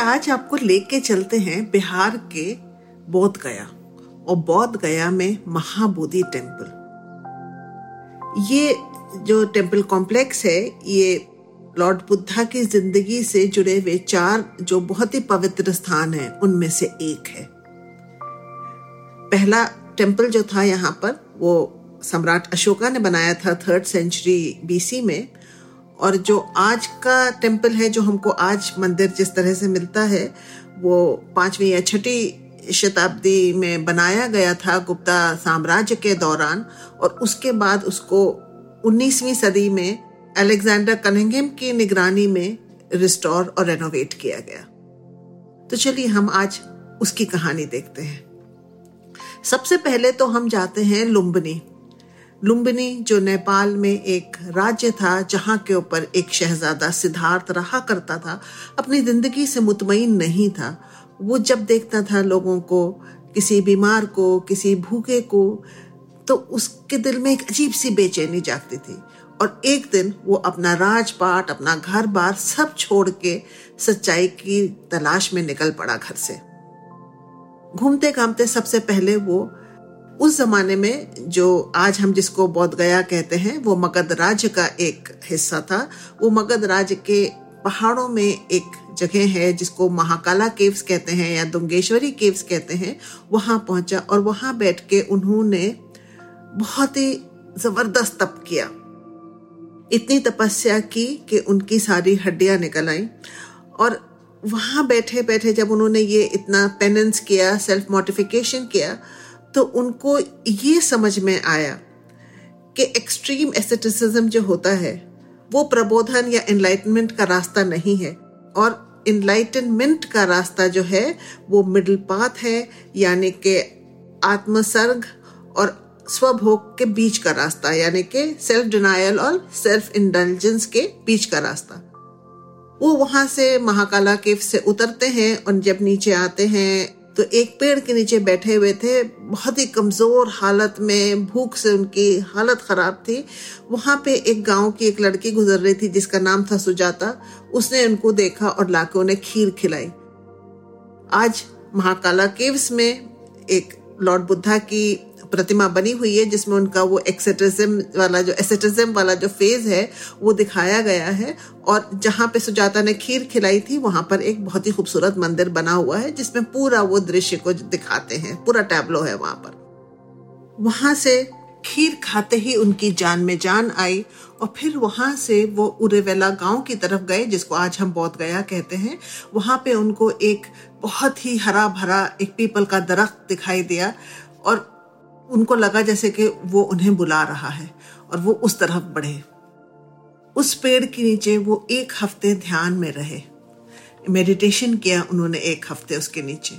आज आपको लेके चलते हैं बिहार के बोध गया और बोध गया में महाबोधि टेंपल ये जो टेंपल कॉम्प्लेक्स है, ये लॉर्ड बुद्धा की ज़िंदगी से जुड़े हुए चार जो बहुत ही पवित्र स्थान हैं, उनमें से एक है। पहला टेंपल जो था यहाँ पर, वो सम्राट अशोका ने बनाया था थर्ड सेंचुरी बीसी में। और जो आज का टेंपल है, जो हमको आज मंदिर जिस तरह से मिलता है, वो पांचवी या छठी शताब्दी में बनाया गया था गुप्ता साम्राज्य के दौरान और उसके बाद उसको 19वीं सदी में अलेक्जेंडर कनिंगम की निगरानी में रिस्टोर और रेनोवेट किया गया। तो चलिए हम आज उसकी कहानी देखते हैं। सबसे पहले तो हम जाते हैं लुम्बनी। लुम्बिनी, जो नेपाल में एक राज्य था, जहाँ के ऊपर एक शहजादा सिद्धार्थ रहा करता था, अपनी ज़िंदगी से मुतमईन नहीं था। वो जब देखता था लोगों को, किसी बीमार को, किसी भूखे को तो उसके दिल में एक अजीब सी बेचैनी जागती थी। और एक दिन वो अपना राजपाट, अपना घर बार सब छोड़ के सच्चाई की तलाश में निकल पड़ा घर से। घूमते घामते सबसे पहले वो उस जमाने में जो आज हम जिसको बौद्ध गया कहते हैं, वो मगध राज्य का एक हिस्सा था। वो मगध राज्य के पहाड़ों में एक जगह है, जिसको महाकाला केव्स कहते हैं या दुंगेश्वरी केव्स कहते हैं। वहाँ पहुँचा और वहाँ बैठ के उन्होंने बहुत ही ज़बरदस्त तप किया। इतनी तपस्या की कि उनकी सारी हड्डियाँ निकल आई और वहाँ बैठे बैठे जब उन्होंने ये इतना पेनेंस किया सेल्फ मोटिफिकेशन किया तो उनको ये समझ में आया कि एक्सट्रीम एस्थेटिसिज्म जो होता है, वो प्रबोधन या इनलाइटमेंट का रास्ता नहीं है और इनलाइटनमेंट का रास्ता जो है, वो मिडिल पाथ है, यानी कि आत्मसर्ग और स्वभोग के बीच का रास्ता, यानी कि सेल्फ डिनायल और सेल्फ इंटेलिजेंस के बीच का रास्ता। वो वहाँ से महाकाला केव से उतरते हैं और जब नीचे आते हैं तो एक पेड़ के नीचे बैठे हुए थे, बहुत ही कमज़ोर हालत में, भूख से उनकी हालत खराब थी। वहाँ पे एक गाँव की एक लड़की गुजर रही थी, जिसका नाम था सुजाता। उसने उनको देखा और लाके उन्हें खीर खिलाई। आज महाकाला केव्स में एक लॉर्ड बुद्धा की प्रतिमा बनी हुई है, जिसमें उनका वो एक्सेटिज्म वाला जो एसेटिज्म वाला जो फ़ेज़ है, वो दिखाया गया है। और जहाँ पे सुजाता ने खीर खिलाई थी, वहाँ पर एक बहुत ही खूबसूरत मंदिर बना हुआ है, जिसमें पूरा वो दृश्य को दिखाते हैं। पूरा टैबलो है वहाँ पर। वहाँ से खीर खाते ही उनकी जान में जान आई, और फिर वहाँ से वो उरेवेला गाँव की तरफ़ गए, जिसको आज हम बौद्ध गया कहते हैं। वहाँ पे उनको एक बहुत ही हरा भरा एक पीपल का दरख्त दिखाई दिया, और उनको लगा जैसे कि वो उन्हें बुला रहा है और वो उस तरफ़ बढ़े। उस पेड़ के नीचे वो एक हफ़्ते ध्यान में रहे। मेडिटेशन किया उन्होंने एक हफ़्ते उसके नीचे।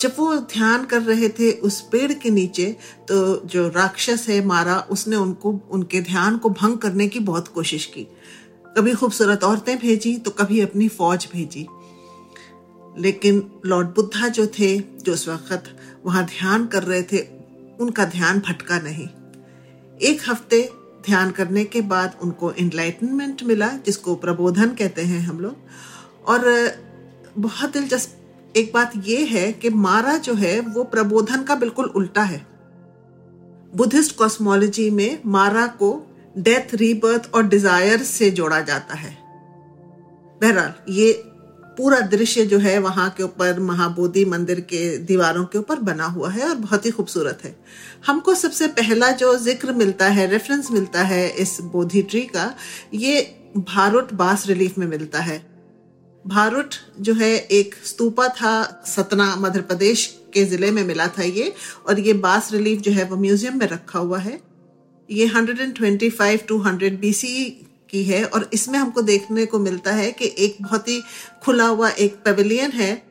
जब वो ध्यान कर रहे थे उस पेड़ के नीचे तो जो राक्षस है मारा, उसने उनको, उनके ध्यान को भंग करने की बहुत कोशिश की। कभी खूबसूरत औरतें भेजी तो कभी अपनी फौज भेजी। लेकिन लॉर्ड बुद्धा जो थे, जो उस वक्त वहाँ ध्यान कर रहे थे उनका ध्यान भटका नहीं। एक हफ़्ते ध्यान करने के बाद उनको इनलाइटनमेंट मिला, जिसको प्रबोधन कहते हैं हम लोग। और, बहुत दिलचस्प एक बात यह है कि मारा जो है, वो प्रबोधन का बिल्कुल उल्टा है। बुद्धिस्ट कॉस्मोलॉजी में मारा को डेथ रीबर्थ और डिज़ायर से जोड़ा जाता है। बहरहाल, ये पूरा दृश्य जो है वहाँ के ऊपर, महाबोधि मंदिर के दीवारों के ऊपर बना हुआ है और बहुत ही खूबसूरत है। हमको सबसे पहला जो ज़िक्र मिलता है रेफरेंस मिलता है इस बोधि ट्री का, ये भारुट बास रिलीफ में मिलता है। भारुट जो है एक स्तूपा था सतना, मध्य प्रदेश के ज़िले में मिला था ये, और ये बास रिलीफ जो है वो म्यूज़ियम में रखा हुआ है। ये 125 टू 100 बीसी की है और इसमें हमको देखने को मिलता है कि एक बहुत ही खुला हुआ एक पेविलियन है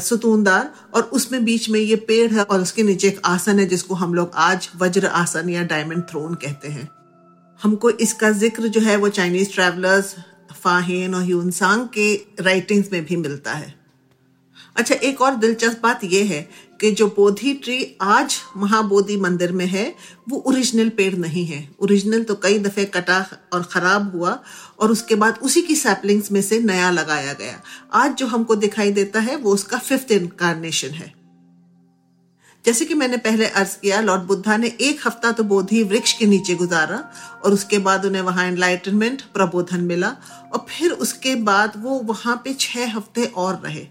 सुतूनदार और उसमें बीच में ये पेड़ है और उसके नीचे एक आसन है जिसको हम लोग आज वज्र आसन या डायमंड थ्रोन कहते हैं। हमको इसका ज़िक्र जो है वो चाइनीज़ ट्रैवलर्स फाहेन और ह्यूनसांग के राइटिंग्स में भी मिलता है। अच्छा एक और दिलचस्प बात यह है कि जो बोधि ट्री आज महाबोधि मंदिर में है, वो ओरिजिनल पेड़ नहीं है। ओरिजिनल तो कई दफे कटा और खराब हुआ और उसके बाद उसी की सैपलिंग्स में से नया लगाया गया। आज जो हमको दिखाई देता है, वो उसका फिफ्थ इनकारनेशन है। जैसे कि मैंने पहले अर्ज़ किया लॉर्ड बुद्धा ने एक हफ़्ता तो बोधि वृक्ष के नीचे गुजारा और उसके बाद उन्हें वहाँ एनलाइटनमेंट प्रबोधन मिला और फिर उसके बाद वो वहाँ पे छह हफ़्ते और रहे,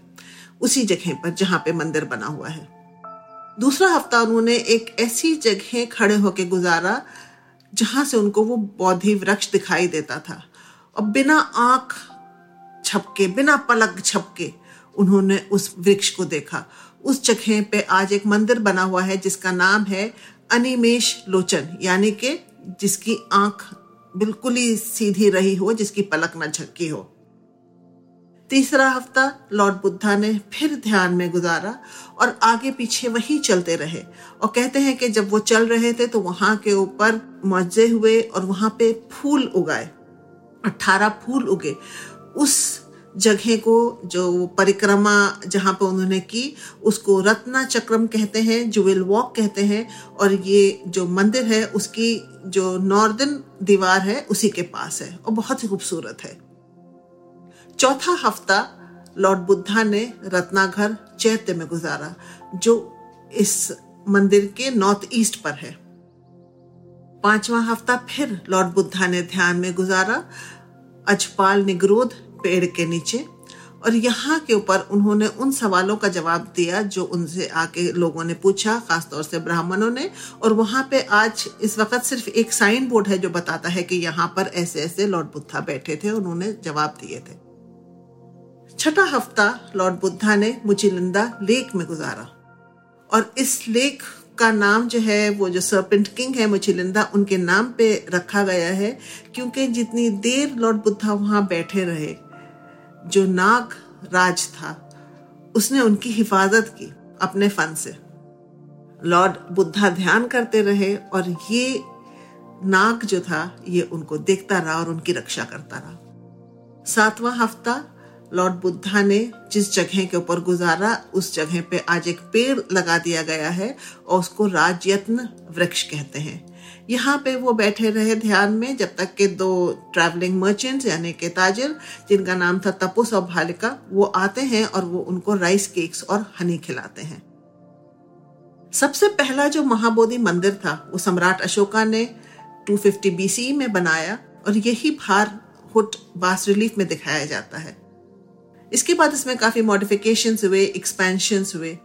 उसी जगह पर जहाँ पे मंदिर बना हुआ है। दूसरा हफ़्ता उन्होंने एक ऐसी जगह खड़े होकर गुजारा, जहाँ से उनको वो बौद्धि वृक्ष दिखाई देता था। और बिना आँख छपके, बिना पलक छपके उन्होंने उस वृक्ष को देखा। उस जगह पे आज एक मंदिर बना हुआ है, जिसका नाम है अनिमेश लोचन, यानी कि जिसकी आँख बिल्कुल ही सीधी रही हो, जिसकी पलक न झक्की हो। तीसरा हफ़्ता लॉर्ड बुद्धा ने फिर ध्यान में गुजारा और आगे पीछे वही चलते रहे और कहते हैं कि जब वो चल रहे थे तो वहाँ के ऊपर मज़े हुए और वहाँ पे फूल उगाए। अट्ठारह फूल उगे। उस जगह को जो परिक्रमा जहाँ पे उन्होंने की, उसको रत्ना चक्रम कहते हैं, जुवेल वॉक कहते हैं और ये जो मंदिर है, उसकी जो नॉर्दर्न दीवार है, उसी के पास है और बहुत ही खूबसूरत है। चौथा हफ़्ता लॉर्ड बुद्धा ने रत्नाघर चैत्य में गुजारा, जो इस मंदिर के नॉर्थ ईस्ट पर है। पांचवा हफ़्ता फिर लॉर्ड बुद्धा ने ध्यान में गुजारा, अजपाल निगरोध पेड़ के नीचे, और यहाँ के ऊपर उन्होंने उन सवालों का जवाब दिया, जो उनसे आके लोगों ने पूछा, खासतौर से ब्राह्मणों ने, और वहाँ पे आज इस वक्त सिर्फ़ एक साइन बोर्ड है जो बताता है कि यहाँ पर ऐसे ऐसे लॉर्ड बुद्धा बैठे थे उन्होंने जवाब दिए थे। छठा हफ़्ता लॉर्ड बुद्धा ने मुचिलिंदा लेक में गुजारा। और इस लेक का नाम जो है, वो जो सरपेंट किंग है मुचिलिंदा उनके नाम पे रखा गया है, क्योंकि जितनी देर लॉर्ड बुद्धा वहाँ बैठे रहे, जो नाग राज था, उसने उनकी हिफाजत की अपने फन से। लॉर्ड बुद्धा ध्यान करते रहे और ये नाग जो था, ये उनको देखता रहा और उनकी रक्षा करता रहा। सातवां हफ़्ता लॉर्ड बुद्धा ने जिस जगह के ऊपर गुजारा, उस जगह पे आज एक पेड़ लगा दिया गया है और उसको राजयत्न वृक्ष कहते हैं। यहाँ पे वो बैठे रहे ध्यान में, जब तक के दो ट्रैवलिंग मर्चेंट्स यानी के ताजिर, जिनका नाम था तपुस और भालिका, वो आते हैं और वो उनको राइस केक्स और हनी खिलाते हैं। सबसे पहला जो महाबोधि मंदिर था, वो सम्राट अशोका ने 250 बीसी में बनाया और यही भार हुट बास रिलीफ में दिखाया जाता है। इसके बाद इसमें काफ़ी मॉडिफिकेशन हुए एक्सपेंशन हुए।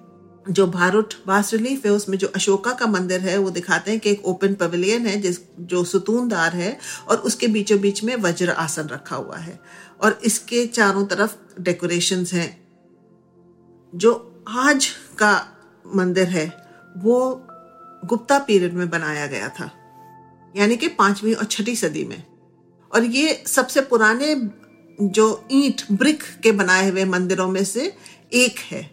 जो भारत बास रिलीफ है, उसमें जो अशोका का मंदिर है, वो दिखाते हैं कि एक ओपन पवेलियन है, जिस, जो सुतूनदार है, और उसके बीचों बीच में वज्र आसन रखा हुआ है। और इसके चारों तरफ़ डेकोरेशन हैं। जो आज का मंदिर है, वो गुप्ता पीरियड में बनाया गया था। यानी कि पांचवी और छठी सदी में। और ये सबसे पुराने जो ईंट ब्रिक के बनाए हुए मंदिरों में से एक है।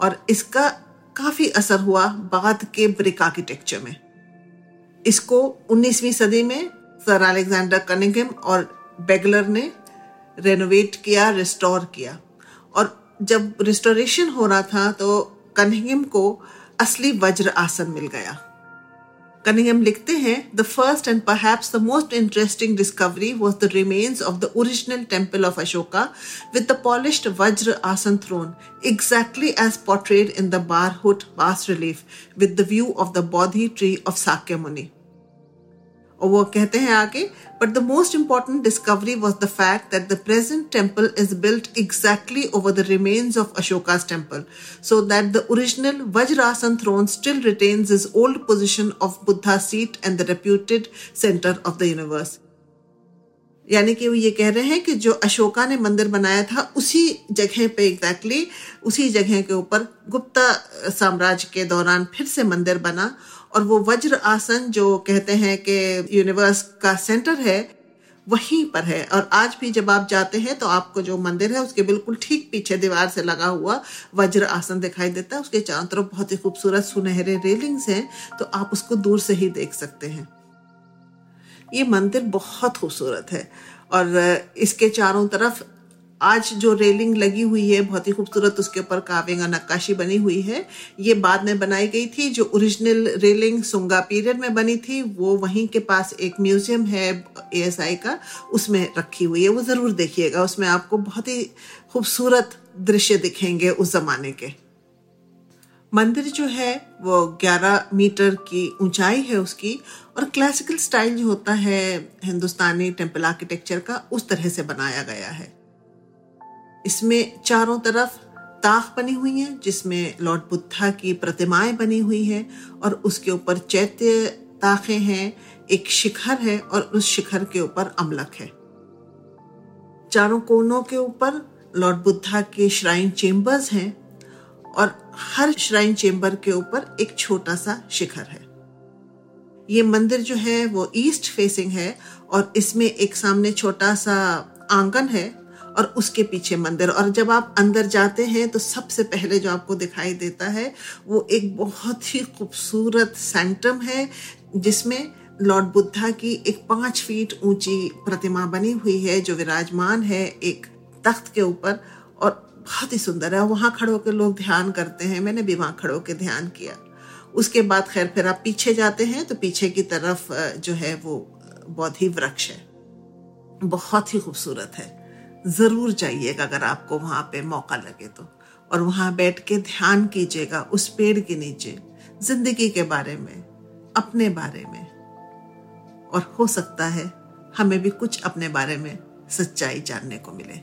और इसका काफ़ी असर हुआ बाद के ब्रिक आर्किटेक्चर में। इसको 19वीं सदी में सर अलेक्जेंडर कनिंगम और बेगलर ने रेनोवेट किया रिस्टोर किया। और जब रिस्टोरेशन हो रहा था तो कनिंगम को असली वज्र आसन मिल गया। कनिंगम लिखते हैं the first and perhaps the most interesting discovery was the remains of the original temple of Ashoka with the polished Vajrasana throne exactly as portrayed in the Barhut bas relief with the view of the Bodhi tree of Sakyamuni. और वो कहते हैं आगे but the most important discovery was the fact that the present temple is built exactly over the remains of Ashoka's temple so that the original Vajrasana throne still retains is old position of Buddha seat and the reputed centre of the universe यानी कि वो ये कह रहे हैं कि जो अशोका ने मंदिर बनाया था उसी जगह पे एग्जैक्टली exactly, उसी जगह के ऊपर गुप्ता साम्राज्य के दौरान फिर से मंदिर बना और वो वज्र आसन जो कहते हैं कि यूनिवर्स का सेंटर है, वहीं पर है। और आज भी जब आप जाते हैं तो आपको जो मंदिर है, उसके बिल्कुल ठीक पीछे दीवार से लगा हुआ वज्र आसन दिखाई देता है। उसके चारों तरफ़ बहुत ही खूबसूरत सुनहरे रेलिंग्स हैं तो आप उसको दूर से ही देख सकते हैं। ये मंदिर बहुत खूबसूरत है। और इसके चारों तरफ़ आज जो रेलिंग लगी हुई है, बहुत ही खूबसूरत, उसके ऊपर काविंग और नक्काशी बनी हुई है। ये बाद में बनाई गई थी, जो ओरिजिनल रेलिंग सुंगा पीरियड में बनी थी, वो वहीं के पास एक म्यूज़ियम है एएसआई का, उसमें रखी हुई है। वो ज़रूर देखिएगा, उसमें आपको बहुत ही खूबसूरत दृश्य दिखेंगे उस ज़माने के। मंदिर जो है, वो 11 मीटर की ऊंचाई है उसकी, और क्लासिकल स्टाइल जो होता है, हिंदुस्तानी टेंपल आर्किटेक्चर का, उस तरह से बनाया गया है। इसमें चारों तरफ़ ताख बनी हुई है, जिसमें लॉर्ड बुद्धा की प्रतिमाएँ बनी हुई है और उसके ऊपर चैत्य ताखे हैं, एक शिखर है और उस शिखर के ऊपर अमलक है। चारों कोनों के ऊपर लॉर्ड बुद्धा के श्राइन चेम्बर्स हैं और हर श्राइन चेम्बर के ऊपर एक छोटा सा शिखर है। ये मंदिर जो है, वो ईस्ट फेसिंग है और इसमें एक सामने छोटा सा आँगन है और उसके पीछे मंदिर। और जब आप अंदर जाते हैं तो सबसे पहले जो आपको दिखाई देता है, वो एक बहुत ही खूबसूरत सेंटम है, जिसमें लॉर्ड बुद्धा की एक पाँच फीट ऊँची प्रतिमा बनी हुई है, जो विराजमान है एक तख्त के ऊपर, और बहुत ही सुंदर है। वहाँ खड़ो के लोग ध्यान करते हैं। मैंने भी वहाँ खड़ो के ध्यान किया। उसके बाद खैर, फिर आप पीछे जाते हैं तो पीछे की तरफ़ जो है वो बौद्धि वृक्ष है। बहुत ही खूबसूरत है। ज़रूर जाइएगा अगर आपको वहाँ पे मौका लगे तो। और वहाँ बैठ के ध्यान कीजिएगा उस पेड़ के नीचे, ज़िंदगी के बारे में, अपने बारे में। और हो सकता है हमें भी कुछ अपने बारे में सच्चाई जानने को मिले।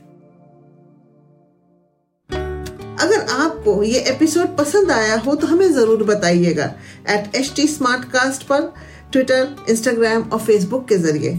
अगर आपको ये एपिसोड पसंद आया हो तो हमें ज़रूर बताइएगा एट एच टी पर ट्विटर इंस्टाग्राम और फेसबुक के ज़रिए।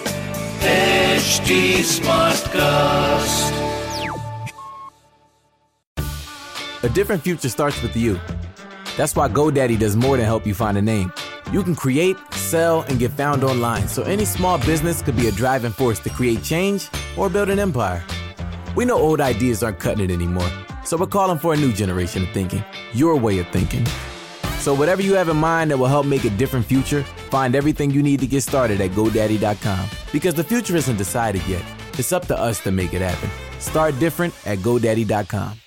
A different future starts with you. That's why GoDaddy does more than help you find a name. You can create, sell, and get found online, so any small business could be a driving force to create change or build an empire. We know old ideas aren't cutting it anymore, so we're calling for a new generation of thinking, your way of thinking. So, whatever you have in mind that will help make a different future, find everything you need to get started at GoDaddy.com. Because the future isn't decided yet, it's up to us to make it happen. Start different at GoDaddy.com.